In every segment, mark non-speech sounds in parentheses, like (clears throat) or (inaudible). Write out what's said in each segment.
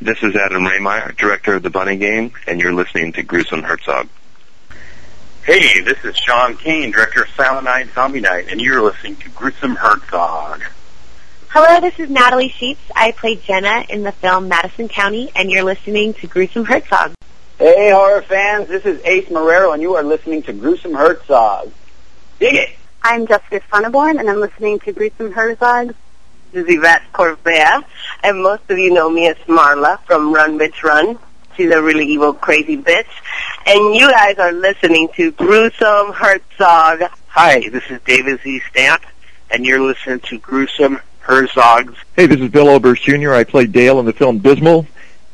This is Adam Rehmeier, director of The Bunny Game, and you're listening to Gruesome Herzog. Hey, this is Sean Cain, director of Silent Night, Zombie Night, and you're listening to Gruesome Herzog. Hello, this is Natalie Scheetz. I played Jenna in the film Madison County, and you're listening to Gruesome Herzog. Hey, horror fans, this is Ace Marrero, and you are listening to Gruesome Herzog. Dig it! I'm Jessica Sonneborn, and I'm listening to Gruesome Herzog. This is Yvette Corvea, and most of you know me as Marla from Run Bitch Run. She's a really evil, crazy bitch. And you guys are listening to Gruesome Herzog. Hi, this is David Z. Stamp, and you're listening to Gruesome Herzog's. Hey, this is Bill Oberst Jr. I played Dale in the film Dismal,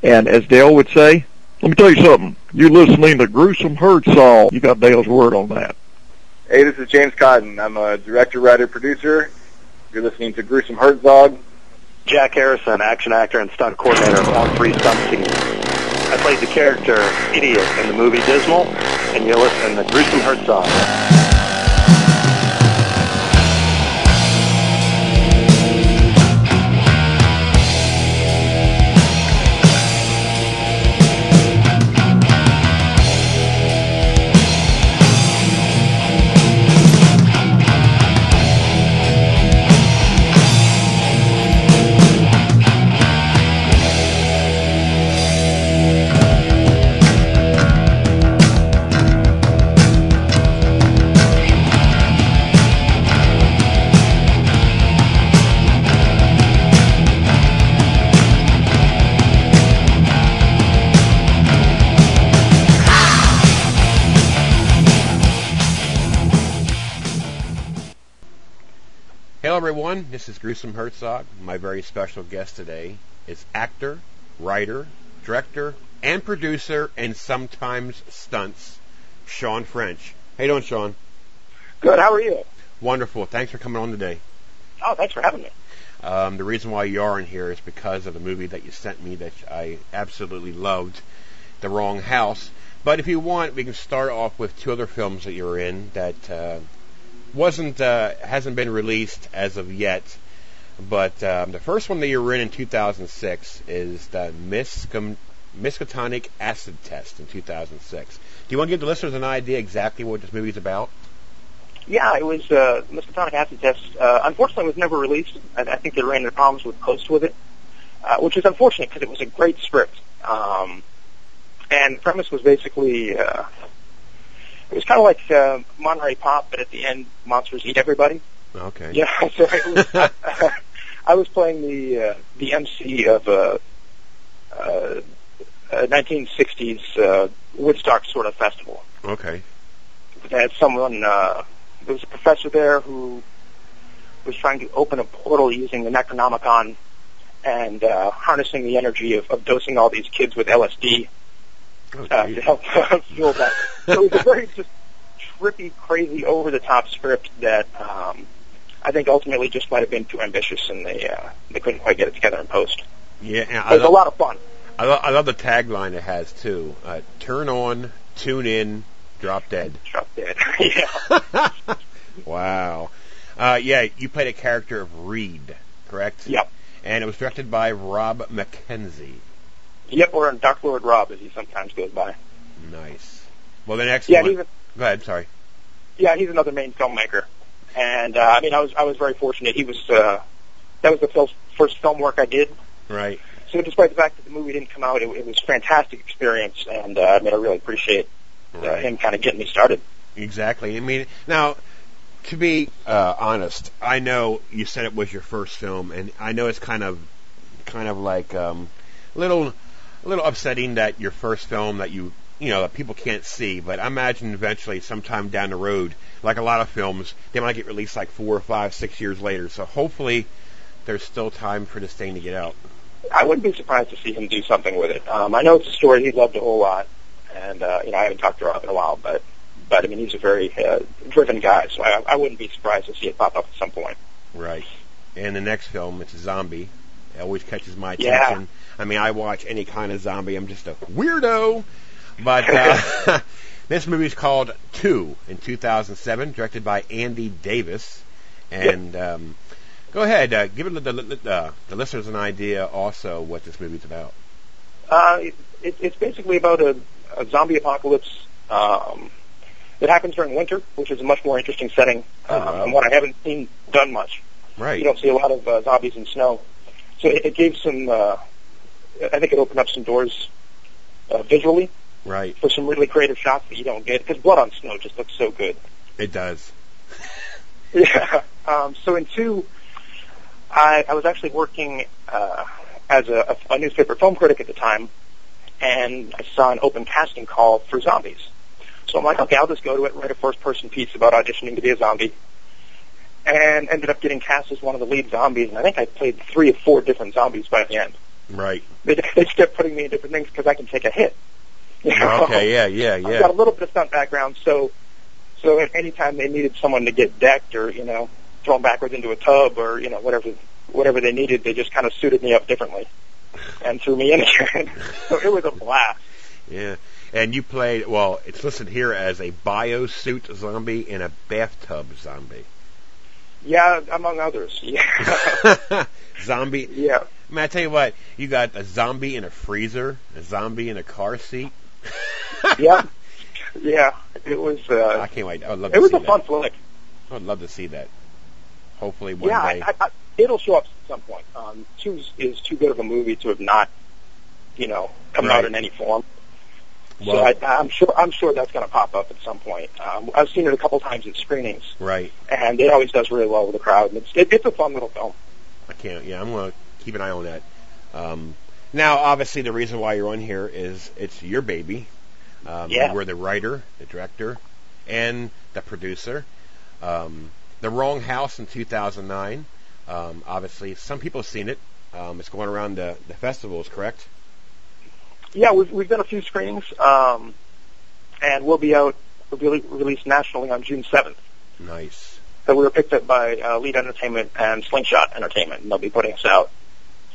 and as Dale would say, let me tell you something. You're listening to Gruesome Herzog. You got Dale's word on that. Hey, this is James Cotton. I'm a director, writer, producer. You're listening to Gruesome Herzog. Jack Harrison, action actor and stunt coordinator on three stunt teams. I played the character Idiot in the movie Dismal, and you're listening to Gruesome Herzog. Everyone. This is Gruesome Herzog. My very special guest today is actor, writer, director, and producer, and sometimes stunts, Shawn French. How you doing, Shawn? Good. How are you? Wonderful. Thanks for coming on today. Oh, thanks for having me. Um, the reason why you are in here is because of the movie that you sent me that I absolutely loved, The Wrong House. But if you want, we can start off with two other films that you're in that uh, wasn't uh, hasn't been released as of yet. But um, the first one that you were in in 2006 is the Miscom- Miskatonic Acid Test in 2006. Do you want to give the listeners an idea exactly what this movie is about? Yeah, it was uh, Miskatonic Acid Test. Uh, unfortunately, was never released. I, I think they ran into problems with post with it, uh, which is unfortunate because it was a great script. Um, and the premise was basically uh, it was kind of like uh, Monterey Pop, but at the end, monsters eat everybody. Okay. Yeah, (laughs) so was, (laughs) I was playing the uh, the MC of a, uh, a 1960s uh, Woodstock sort of festival. Okay. They had someone. Uh, there was a professor there who was trying to open a portal using the Necronomicon and uh, harnessing the energy of, of dosing all these kids with LSD Oh, uh, to help fuel that. So it was a very just trippy, crazy, over the top script that um, I think ultimately just might have been too ambitious, and they uh, they couldn't quite get it together in post. Yeah, and It was a lot of fun. I, lo- I love the tagline it has too. Uh, Turn on, tune in, drop dead. Drop dead. (laughs) yeah. (laughs) Wow. Uh, yeah, you played a character of Reed, correct? Yep. And it was directed by Rob McKenzie. Yep. Or Dark Lord Rob, as he sometimes goes by. Nice. Well, the next Yeah, one. he's a, Go ahead. Sorry. yeah, he's another main filmmaker, and uh, I mean, I was I was very fortunate. He was uh, that was the fil- first film work I did. Right. So despite the fact that the movie didn't come out, it, it was a fantastic experience, and uh, I mean, I really appreciate uh, Right. him kind of getting me started. Exactly. I mean, now, to be uh, honest, I know you said it was your first film, and I know it's kind of, kind of like um, little, a little upsetting that your first film that you, you know, that people can't see. But I imagine eventually, sometime down the road, like a lot of films, they might get released like four or five, six years later. So hopefully, there's still time for this thing to get out. I wouldn't be surprised to see him do something with it. Um, I know it's a story he loved a whole lot, and uh, you know I haven't talked to Rob in a while, but but I mean he's a very uh, driven guy, so I, I wouldn't be surprised to see it pop up at some point. Right. And the next film, it's a zombie. It always catches my Yeah. I mean, I watch any kind of zombie. I'm just a weirdo. But uh, (laughs) this movie is called Two in 2007, directed by Andy Davis. And um, go ahead, uh, give the, the, uh, the listeners an idea also what this movie's about. Uh, it, it, it's basically about a, a zombie apocalypse. Um, it happens during winter, which is a much more interesting setting, Oh, um, wow. and what I haven't seen done much. Right. You don't see a lot of uh, zombies in snow, so it, it gave some. Uh, I think it opened up some doors uh, visually Right. for some really creative shots that you don't get because blood on snow just looks so good. It does. (laughs) Yeah. Um, so in two, I, I was actually working uh, as a, a newspaper film critic at the time, and I saw an open casting call for zombies. So I'm like, okay, I'll just go to it, and write a first-person piece about auditioning to be a zombie, and ended up getting cast as one of the lead zombies. And I think I played three or four different zombies by the end. Right. They, they just kept putting me in different things because I can take a hit. (laughs) You know? Okay. Yeah. Yeah. Yeah. I've got a little bit of stunt background, so so at any time they needed someone to get decked or you know thrown backwards into a tub or you know whatever whatever they needed, they just kind of suited me up differently and threw me in again. (laughs) so it was a blast. Yeah. And you played. Well, it's listed here as a biosuit zombie and a bathtub zombie. Yeah, among others. Yeah, (laughs) zombie. yeah. Man, I tell you what, you got a zombie in a freezer, a zombie in a car seat. yeah, yeah. It was. I Uh, can't wait. I would love it to was see a fun that. flick. I would love to see that. Hopefully one Yeah, day. I, I, it'll show up at some point. Um, two is, is too good of a movie to have not, you know, come Right. out in any form. well, so I, I'm sure I'm sure that's going to pop up at some point. Um, I've seen it a couple times at screenings, right. and it always does really well with the crowd. And it's it, it's a fun little film. I can't. Yeah, I'm gonna keep an eye on that. Um, now, obviously, the reason why you're on here is it's your baby. Um, Yeah. You were the writer, the director, and the producer. Um, the Wrong House in 2009. Um, obviously, some people have seen it. Um, it's going around the, the festivals, correct? Yeah, we've we've done a few screenings, um, and we'll be out. We'll be re- released nationally on June 7th. Nice. So we were picked up by uh, Lead Entertainment and Slingshot Entertainment, and they'll be putting us out.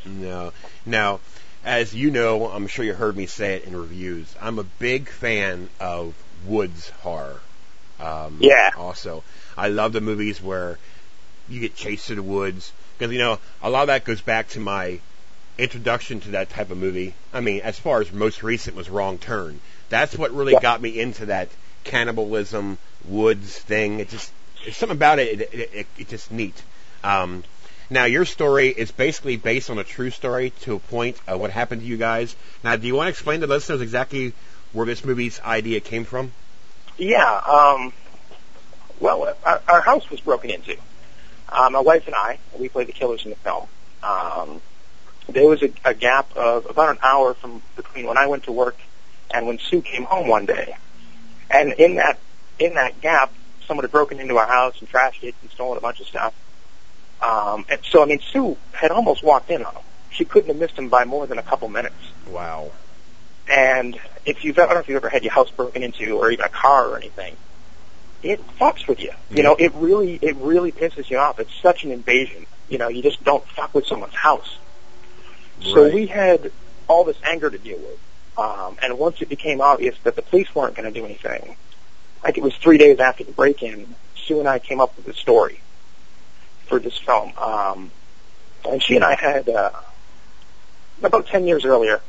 No. Now, as you know, I'm sure you heard me say it in reviews. I'm a big fan of woods horror. Um, Yeah. Also, I love the movies where you get chased through the woods because you know a lot of that goes back to my introduction to that type of movie. I mean, as far as most recent was Wrong Turn. That's what really Yeah. got me into that cannibalism woods thing. It just there's something about it. It, it, it, it's just neat. Um, now, your story is basically based on a true story to a point of what happened to you guys. Now, do you want to explain to listeners exactly where this movie's idea came from? Yeah. Um, well, our, our house was broken into. Uh, my wife and I, we played the killers in the film. Um, there was a, a gap of about an hour from between when I went to work and when Sue came home one day. And in that in that gap, someone had broken into our house and trashed it and stolen a bunch of stuff. Um, and so, I mean, Sue had almost walked in on him. She couldn't have missed him by more than a couple minutes. Wow. And if you've, I don't know if you've ever had your house broken into or even a car or anything, it fucks with you. You know, it really, it really pisses you off. It's such an invasion. You know, you just don't fuck with someone's house. So we had all this anger to deal with. Um, and once it became obvious that the police weren't going to do anything, like it was three days after the break-in, Sue and I came up with a story for this film. Um, and she and I had, uh, about 10 years earlier,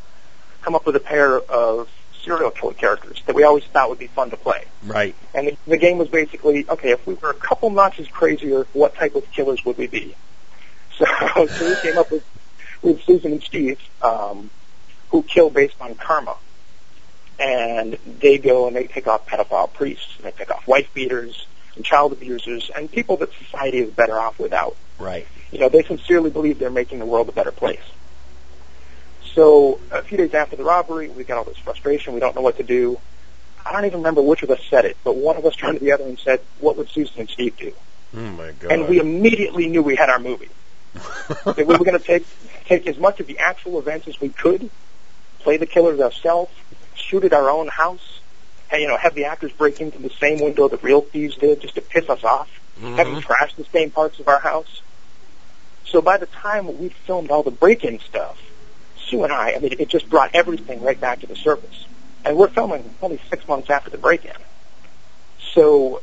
come up with a pair of serial killer characters that we always thought would be fun to play. Right. And the, the game was basically, okay, if we were a couple notches crazier, what type of killers would we be? (laughs) So, so we came up with, with Susan and Steve, um, who kill based on karma. And they go and they pick off pedophile priests, and they pick off wife beaters, and child abusers, and people that society is better off without. Right. You know, they sincerely believe they're making the world a better place. So a few days after the robbery, we got all this frustration. We don't know what to do. I don't even remember which of us said it, but one of us turned to the other and said, "What would Susan and Steve do?" Oh my god. And we immediately knew we had our movie. (laughs) that we were going to take take as much of the actual events as we could, play the killers ourselves, shoot at our own house, and you know have the actors break into the same window that real thieves did just to piss us off, have them trash the same parts of our house. So by the time we filmed all the break-in stuff, Sue and I, I mean, it just brought everything right back to the surface. And we're filming only six months after the break-in. So,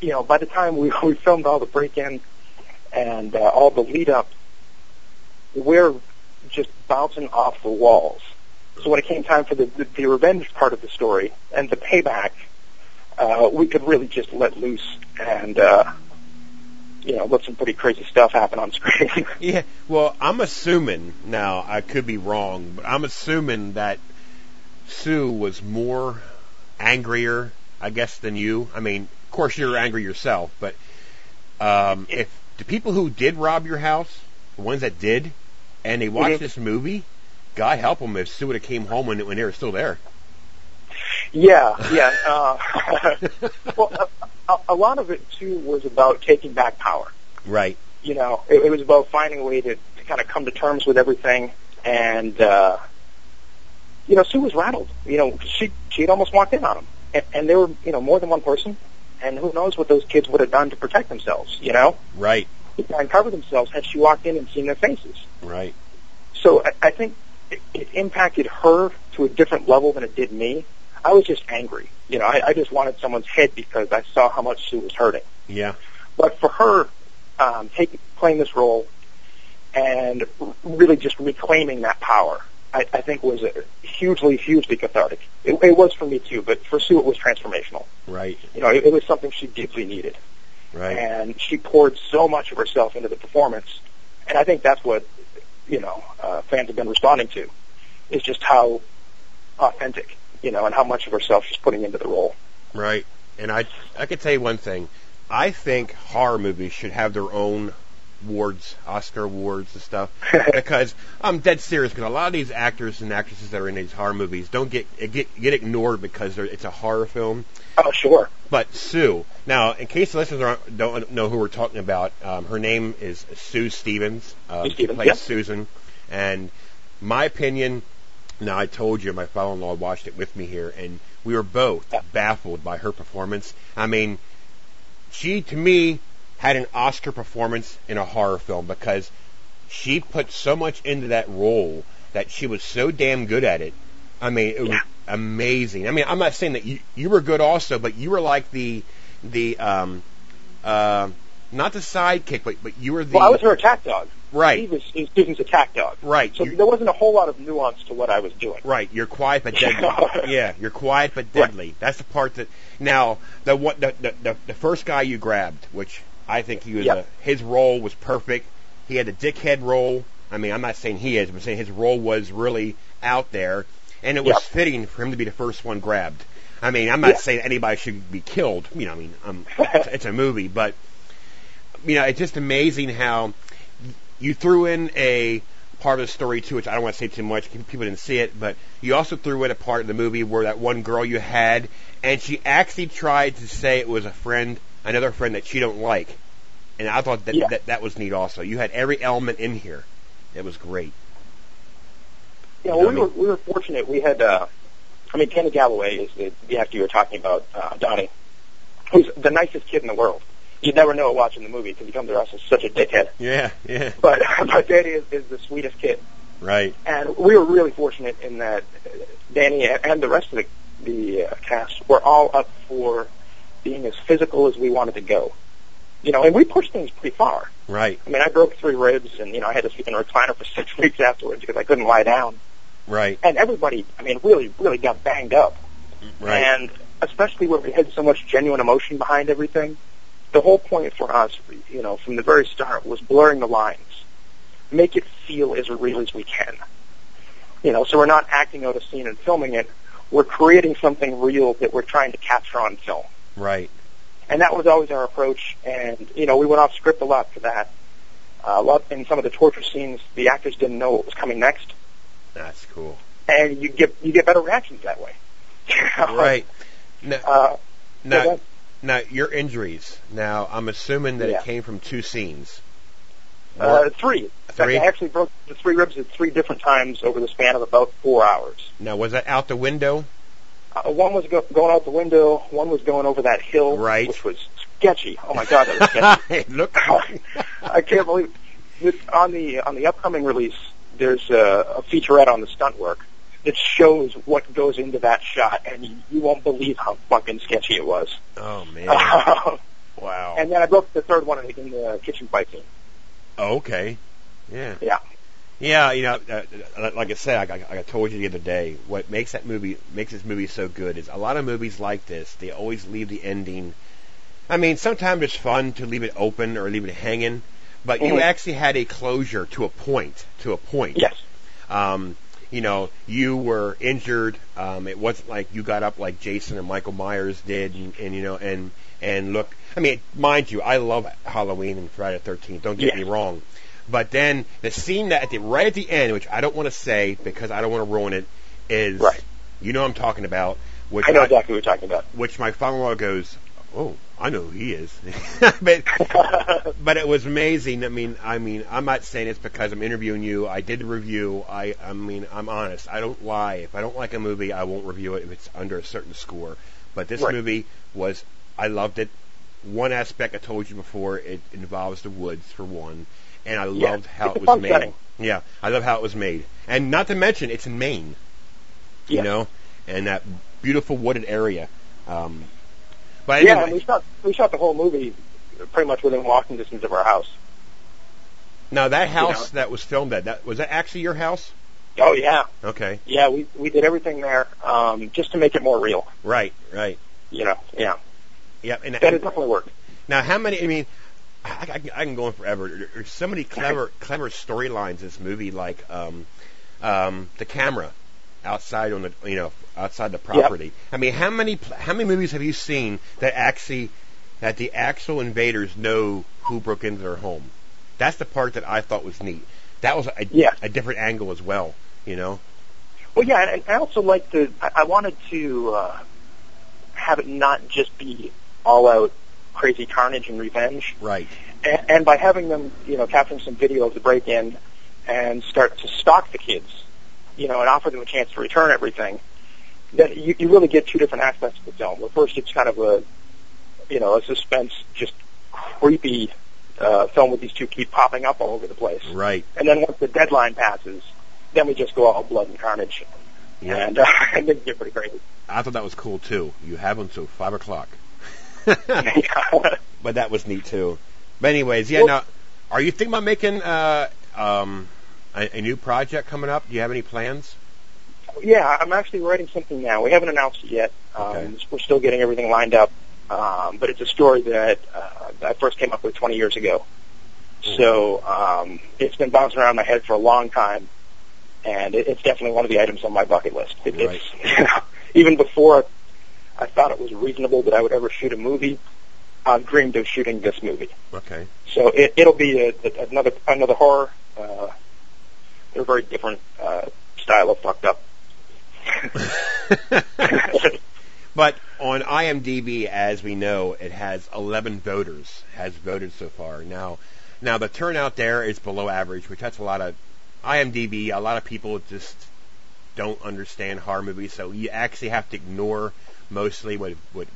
you know, by the time we, (laughs) we filmed all the break-in and uh, all the lead-up, we're just bouncing off the walls So when it came time for the, the, the revenge part of the story and the payback, uh, we could really just let loose and, uh, you know, let some pretty crazy stuff happen on screen. (laughs) Yeah, well, I'm assuming now I could be wrong, but I'm assuming that Sue was more angrier, I guess, than you. I mean, of course you're angry yourself, but um, if the people who did rob your house, the ones that did, and they watched Mhm. this movie, God help them if Sue would have came home when when they were still there. Yeah, yeah. Uh, (laughs) well, a, a, lot of it too was about taking back power. Right. You know, it, it was about finding a way to, to kind of come to terms with everything, and uh, you know, Sue was rattled. You know, she she had almost walked in on him, and, and there were you know more than one person, and who knows what those kids would have done to protect themselves. You know, Right. to and cover themselves had she walked in and seen their faces. Right. So I, I think it, it impacted her to a different level than it did me. I was just angry. You know, I, I just wanted someone's head because I saw how much Sue was hurting. Yeah. But for her, um, taking playing this role and really just reclaiming that power, I, I think was a hugely, hugely cathartic. It, it was for me too, but for Sue, it was transformational. Right. You know, it, it was something she deeply needed, Right. and she poured so much of herself into the performance. And I think that's what you know uh, fans have been responding to, is just how authentic, you know, and how much of herself she's putting into the role. Right. And I I could tell you one thing. I think horror movies should have their own awards, Oscar awards and stuff, (laughs) because I'm dead serious. Because a lot of these actors and actresses that are in these horror movies don't get get get ignored because they're, it's a horror film. Oh, sure. But Sue. Now, in case the listeners don't know who we're talking about, um, her name is Sue Stevens. Uh, Sue she Stevens, plays yeah. Susan. And my opinion, now I told you, my father-in-law watched it with me here, and we were both baffled by her performance. I mean, she, to me, had an Oscar performance in a horror film because she put so much into that role that she was so damn good at it. I mean, it was amazing. I mean, I'm not saying that you you were good also, but you were like the the um uh not the sidekick, but but you were the Well, I was her attack dog. Right. He was his Susan's attack dog. right. So you- there wasn't a whole lot of nuance to what I was doing. Right, you're quiet but deadly. (laughs) yeah, you're quiet but deadly. That's the part that now the what the, the the the first guy you grabbed, which I think he was Yep. a, his role was perfect. He had a dickhead role. I mean, I'm not saying he is, but saying his role was really out there, and it was Yep. fitting for him to be the first one grabbed. I mean, I'm not Yeah. saying anybody should be killed. You know, I mean, um, (laughs) it's, it's a movie, but you know, it's just amazing how you threw in a part of the story too, which I don't want to say too much. Because people didn't see it, but you also threw in a part of the movie where that one girl you had, and she actually tried to say it was a friend, another friend that she don't like, and I thought that Yeah. that, that was neat. Also, you had every element in here. It was great. Yeah, You well, know we what were we were fortunate. We had, uh, I mean, Kenny Galloway is the, the actor you were talking about, uh, Donnie, who's the nicest kid in the world. You'd never know it watching the movie because he comes to us as such a dickhead. Yeah, yeah, But (laughs) but Danny is, is the sweetest kid, right. and we were really fortunate in that Danny and the rest of the the uh, cast were all up for being as physical as we wanted to go. You know, and we pushed things pretty far. Right, I mean, I broke three ribs, and you know, I had to sleep in a recliner for (laughs) six weeks afterwards because I couldn't lie down. right, And everybody, I mean, really, really got banged up. right. And especially where we had so much genuine emotion behind everything, the whole point for us, you know, from the very start was blurring the lines. Make it feel as real as we can. You know, so we're not acting out a scene and filming it. We're creating something real that we're trying to capture on film. Right. And that was always our approach. And, you know, we went off script a lot for that. Uh, a lot in some of the torture scenes, the actors didn't know what was coming next. That's cool. And you get, you get better reactions that way. (laughs) Right. Now, Uh, now, now your injuries. Now, I'm assuming that Yeah. it came from two scenes. Uh, three. Three? I actually broke the three ribs at three different times over the span of about four hours. Now, was that out the window? Uh, one was go- going out the window. One was going over that hill, Right. which was sketchy. Oh my god, that was sketchy. (laughs) Look. (laughs) I can't believe this, on the on the upcoming release. There's a, a featurette on the stunt work that shows what goes into that shot, and you, you won't believe how fucking sketchy it was. Oh man. (laughs) wow. and then I broke the third one in the, in the kitchen fight scene. Oh, okay. Yeah. Yeah. Yeah, you know, uh, uh, like I said, I, I, I told you the other day, what makes that movie makes this movie so good is a lot of movies like this. They always leave the ending. I mean, sometimes it's fun to leave it open or leave it hanging, but you Mhm. actually had a closure to a point. To a point. Yes. Um, you know, you were injured. Um, it wasn't like you got up like Jason and Michael Myers did, and, and you know, and and look. I mean, mind you, I love Halloween and Friday the Thirteenth. Don't get Yes. me wrong. But then the scene that at the right at the end, which I don't want to say because I don't want to ruin it, is Right. you know what I'm talking about. Which I know exactly what you're talking about. Which my father-in-law goes, oh, I know who he is. (laughs) but (laughs) but it was amazing. I mean, I mean, I'm not saying it's because I'm interviewing you. I did the review. I, I mean, I'm honest. I don't lie. If I don't like a movie, I won't review it if it's under a certain score. But this Right. movie was, I loved it. One aspect I told you before, it involves the woods for one, and I Yeah, loved how it's it was made. setting. Yeah, I love how it was made, and not to mention it's in Maine. You Yeah. know, and that beautiful wooded area. Um, but yeah, and we shot we shot the whole movie pretty much within walking distance of our house. Now that house know. that was filmed at that was that actually your house? Oh yeah, Okay. yeah. We we did everything there um, just to make it more real. Right, right. You know, yeah. Yep. And, That it definitely worked. now how many I mean I, I, I can go on forever. There's so many clever clever storylines in this movie like um um the camera outside on the you know outside the property. I mean how many how many movies have you seen that actually that the actual invaders know who broke into their home? That's the part that I thought was neat. That was a, Yeah. a different angle as well, you know. Well, yeah, and I also like the. I I wanted to uh, have it not just be all out crazy carnage and revenge, Right. and, and by having them, you know, capturing some video of the break-in and start to stalk the kids, you know, and offer them a chance to return everything. That you, you really get two different aspects of the film. The first, it's kind of a, you know, a suspense, just creepy uh, film with these two keep popping up all over the place. Right. And then once the deadline passes, then we just go all blood and carnage, Yeah. and uh, and then get pretty crazy. I thought that was cool too. You have until five o'clock. (laughs) but that was neat too. But anyways, yeah. Well- now, are you thinking about making uh, um, a, a new project coming up? Do you have any plans? Yeah, I'm actually writing something now. We haven't announced it yet. Um, Okay. We're still getting everything lined up, um, but it's a story that uh, I first came up with 20 years ago. So um, it's been bouncing around my head for a long time, and it, it's definitely one of the items on my bucket list. It, Right. It's (laughs) you know, even before I thought it was reasonable that I would ever shoot a movie. I've dreamed of shooting this movie. Okay. So it, it'll be a, a, another another horror. Uh, they're very different uh, style of fucked up. (laughs) But on IMDb, as we know, it has 11 voters has voted so far. Now, now the turnout there is below average, which that's a lot of IMDb. A lot of people just don't understand horror movies, so you actually have to ignore mostly what what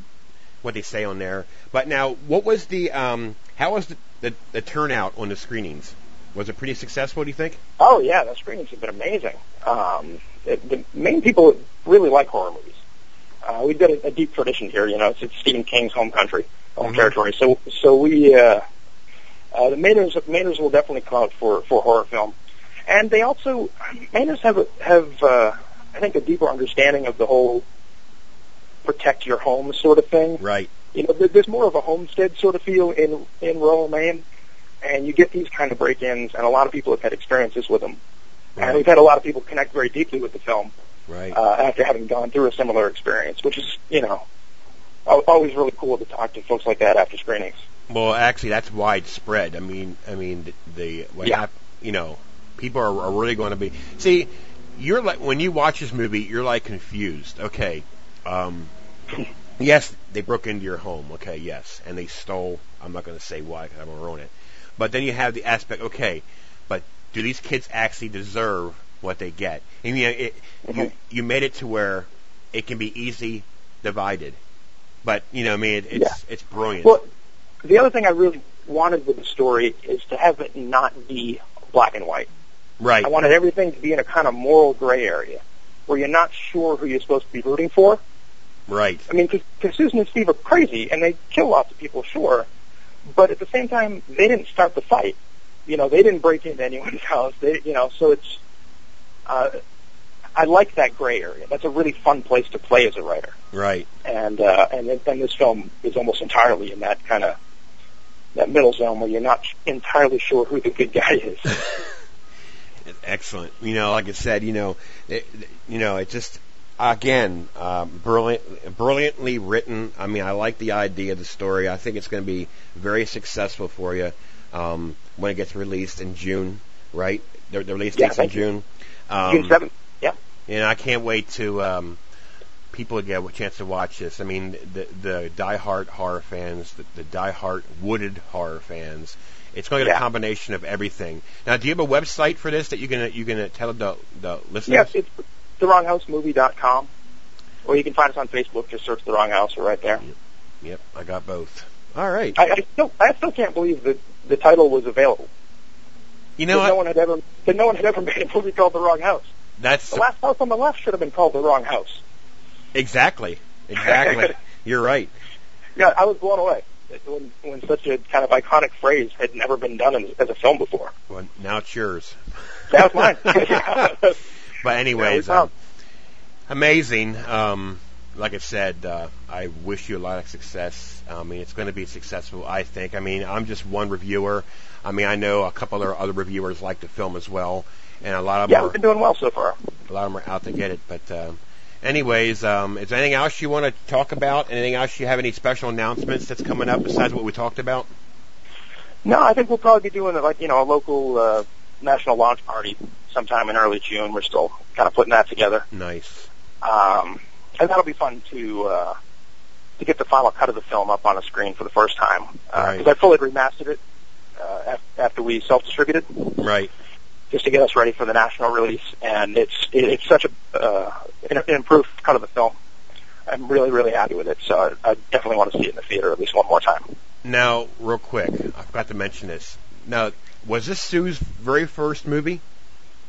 what they say on there. But now, what was the um, how was the, the the turnout on the screenings? Was it pretty successful? Do you think? Oh yeah, the screenings have been amazing. Um, the, the Maine people really like horror movies. Uh, we've got a, a deep tradition here. You know, it's, it's Stephen King's home country, home Mhm. territory. So so we uh, uh, the Mainers Mainers will definitely come out for for horror film, and they also Mainers have have uh, I think a deeper understanding of the whole protect your home sort of thing. Right. you know, there- there's more of a homestead sort of feel in in rural Maine, and you get these kind of break-ins, and a lot of people have had experiences with them, and we've had a lot of people connect very deeply with the film Right. uh, after having gone through a similar experience, which is, you know, always really cool to talk to folks like that after screenings. Well, actually, that's widespread. I mean, I mean, the, the Yeah. hap- you know, people are, are really going to be. See, you're like when you watch this movie, you're like confused. Okay, um, (clears throat) yes, they broke into your home. Okay, yes, and they stole. I'm not going to say why because I'm going to ruin it. But then you have the aspect. Okay, but do these kids actually deserve what they get? And you know, it, you you made it to where it can be easy divided. But you know, I mean, it, it's Yeah. it's brilliant. Well, the other thing I really wanted with the story is to have it not be black and white. right. I wanted everything to be in a kind of moral gray area where you're not sure who you're supposed to be rooting for. Right. I mean, because Susan and Steve are crazy and they kill lots of people, sure, but at the same time, they didn't start the fight. you know, they didn't break into anyone's (laughs) house. They, you know, so it's. Uh, I like that gray area. That's a really fun place to play as a writer. Right. And uh, and and this film is almost entirely in that kind of that middle zone where you're not entirely sure who the good guy is. (laughs) Excellent. You know, like I said, you know, it, you know, it just again, um, brilliant, brilliantly written. I mean, I like the idea of the story. I think it's going to be very successful for you um, when it gets released in June. Right? The, the release Yeah, date's in. June. Um, June seventh. Yeah. And I can't wait to um, people get a chance to watch this. I mean, the the diehard horror fans, the, the diehard wooded horror fans. It's going to get a combination of everything. Now, do you have a website for this that you can you can tell the the listeners? Yes, it's thewronghousemovie.com. Or you can find us on Facebook. Just search The Wrong House. We're right there. Yep, I got both. All right. I, I still, I still can't believe that the title was available. You know that no one had ever, that no one had ever (laughs) made a movie called The Wrong House. That's The last house on the left should have been called The Wrong House. exactly exactly. (laughs) You're right. Yeah, I was blown away when, when such a kind of iconic phrase had never been done in, as a film before. Well, now it's yours. That was mine. (laughs) But anyways, Yeah, um, amazing. Um, like I said, uh, I wish you a lot of success. I mean, it's going to be successful, I think. I mean, I'm just one reviewer. I mean, I know a couple of other reviewers like the film as well, and a lot of them yeah, are, we've been doing well so far. a lot of them are out to get it. But um, anyways, um, is there anything else you want to talk about? Anything else you have any special announcements that's coming up besides what we talked about? No, I think we'll probably be doing like you know a local uh, national launch party sometime in early June. We're still kind of putting that together, Nice. um, and that'll be fun to uh, to get the final cut of the film up on a screen for the first time because Right. I fully remastered it uh, af- after we self-distributed Right. just to get us ready for the national release, and it's it, it's such a uh, an, an improved cut of the film. I'm really really happy with it, so I, I definitely want to see it in the theater at least one more time. Now, real quick, I forgot to mention this. Now, was this Sue's very first movie?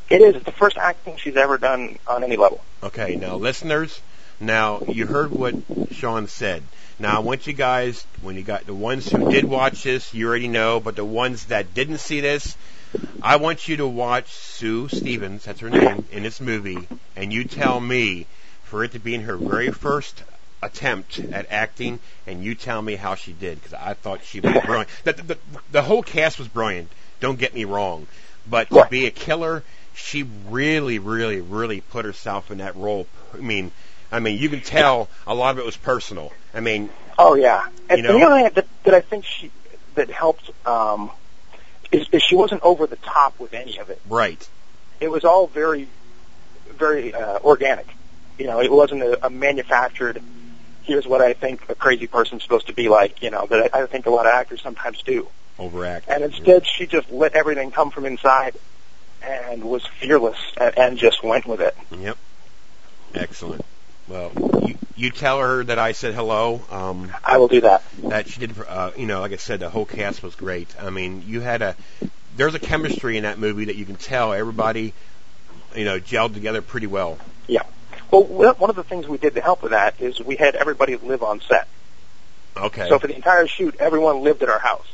It is. It's the first acting she's ever done on any level. Okay, now listeners, now you heard what Shawn said. Now I want you guys, when you got the ones who did watch this, you already know, but the ones that didn't see this, I want you to watch Sue Stevens, that's her name, in this movie, and you tell me, for it to be in her very first attempt at acting, and you tell me how she did, because I thought she was brilliant. The, the, the whole cast was brilliant, don't get me wrong, but to be a killer, she really, really, really put herself in that role. I mean, I mean, you can tell a lot of it was personal. I mean, Oh yeah, and, You know? and the other thing that, that I think she that helped um, is, is she wasn't over the top with any of it. right, It was all very, very uh, organic. You know, it wasn't a, a manufactured. Here's what I think a crazy person's supposed to be like. You know, that I, I think a lot of actors sometimes do. overact. And instead, she just let everything come from inside and was fearless and, and just went with it. Yep, excellent. Well, you, you tell her that I said hello. Um, I will do that. that she did. Uh, you know, like I said, the whole cast was great. I mean, you had a there's a chemistry in that movie that you can tell everybody, you know, gelled together pretty well. Yeah. Well, one of the things we did to help with that is we had everybody live on set. Okay. So for the entire shoot, everyone lived at our house.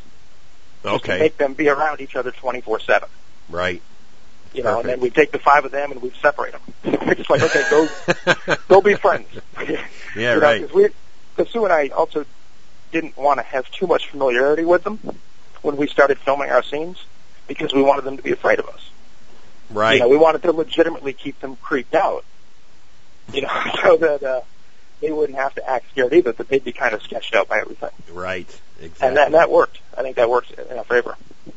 Okay. make them be around each other 24/7. Right. You know, and then we take the five of them and we separate them. We're just like, okay, go, (laughs) go be friends. (laughs) Yeah. you know, right. Because we, because Sue and I also didn't want to have too much familiarity with them when we started filming our scenes because we wanted them to be afraid of us. Right. You know, we wanted to legitimately keep them creeped out. You know, (laughs) so that uh, they wouldn't have to act scared either, but they'd be kind of sketched out by everything. right. Exactly. And that, and that worked. I think that worked in our favor.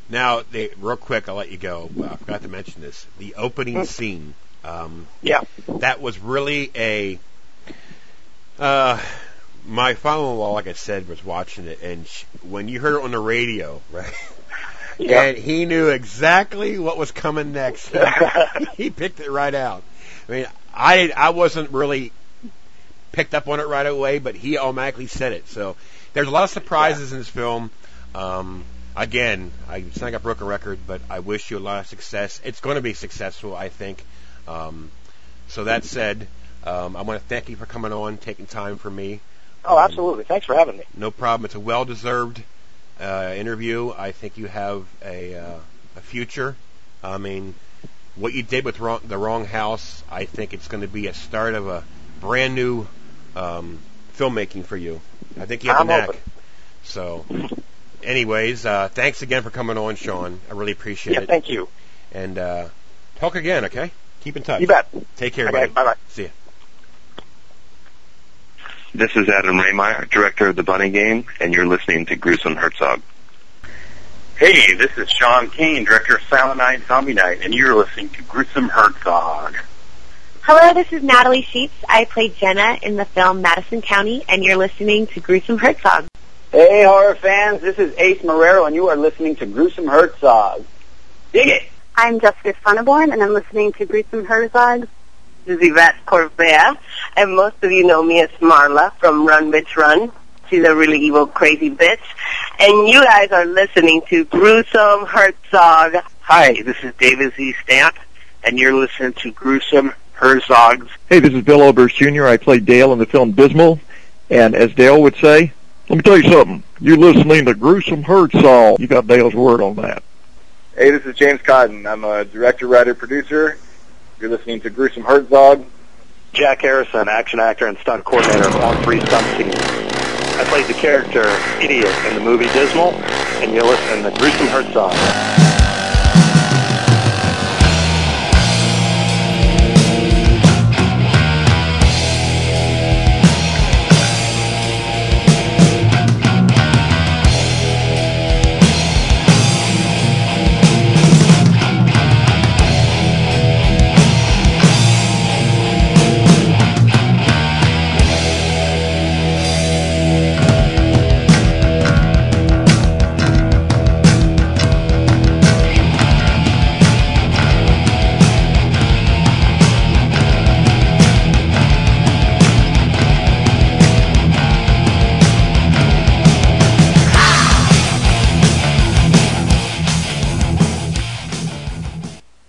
Now, they, real quick, I'll let you go. Well, I forgot to mention this. The opening scene. Um, Yeah. that was really a. Uh, my father-in-law, like I said, was watching it, and sh when you heard it on the radio, right? (laughs) Yeah. And he knew exactly what was coming next. (laughs) (laughs) he picked it right out. I mean, I I wasn't really picked up on it right away, but he automatically said it. So there's a lot of surprises in this film. Um, again, I it's not like a record, but I wish you a lot of success. It's going to be successful, I think. Um, so that said, um, I want to thank you for coming on, taking time for me. Oh, absolutely. Thanks for having me. No problem. It's a well-deserved uh, interview. I think you have a uh, a future. I mean, what you did with wrong, the wrong house, I think it's going to be a start of a brand new um, filmmaking for you. I think you have I'm a knack. open. So, anyways, uh, thanks again for coming on, Sean. I really appreciate Yeah, it. thank you. And uh, talk again, okay? Keep in touch. You bet. Take care, Okay, buddy. bye-bye. See ya. This is Adam Rehmeier, director of the Bunny Game, and you're listening to Gruesome Herzog. Hey, this is Shawn Cain, director of Silent Night, Zombie Night, and you're listening to Gruesome Herzog. Hello, this is Natalie Scheetz. I played Jenna in the film Madison County, and you're listening to Gruesome Herzog. Hey, horror fans, this is Ace Marrero, and you are listening to Gruesome Herzog. Dig it! I'm Jessica Sonneborn, and I'm listening to Gruesome Herzog. This is Yvette Corvea, and most of you know me as Marla from Run Bitch Run. She's a really evil, crazy bitch. And you guys are listening to Gruesome Herzog. Hi, this is David Z. Stamp, and you're listening to Gruesome Herzog's. Hey, this is Bill Oberst Jr. I played Dale in the film Dismal, and as Dale would say, let me tell you something. You're listening to Gruesome Herzog. You got Dale's word on that. Hey, this is James Cotton. I'm a director, writer, producer. You're listening to Gruesome Herzog. Jack Harrison, action actor and stunt coordinator on three stunt scenes. I played the character Idiot in the movie Dismal, and you're listening to Gruesome Herzog.